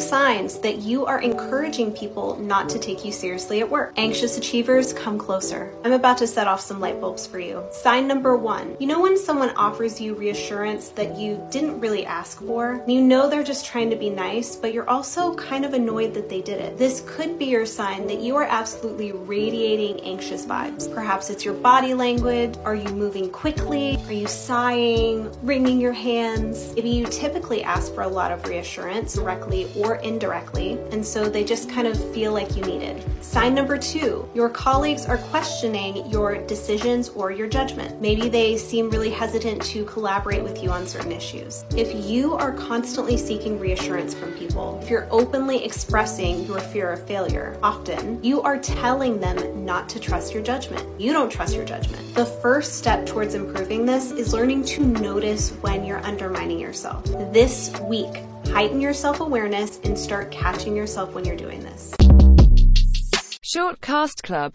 signs that you are encouraging people not to take you seriously at work. Anxious achievers, come closer. I'm about to set off some light bulbs for you. Sign number one you know when someone offers you reassurance that you didn't really ask for? You know they're just trying to be nice, but you're also kind of annoyed that they did it. This could be your sign that you are absolutely radiating anxious vibes. Perhaps it's your body language. Are you moving quickly? Are you sighing, wringing your hands? Maybe you typically ask for a lot of reassurance directly or or indirectly, and so they just kind of feel like you need it. Sign number two your colleagues are questioning your decisions or your judgment. Maybe they seem really hesitant to collaborate with you on certain issues. If you are constantly seeking reassurance from people, if you're openly expressing your fear of failure, often you are telling them not to trust your judgment. You don't trust your judgment. The first step towards improving this is learning to notice when you're undermining yourself. This week, heighten your self awareness and start catching yourself when you're doing this. Short Cast Club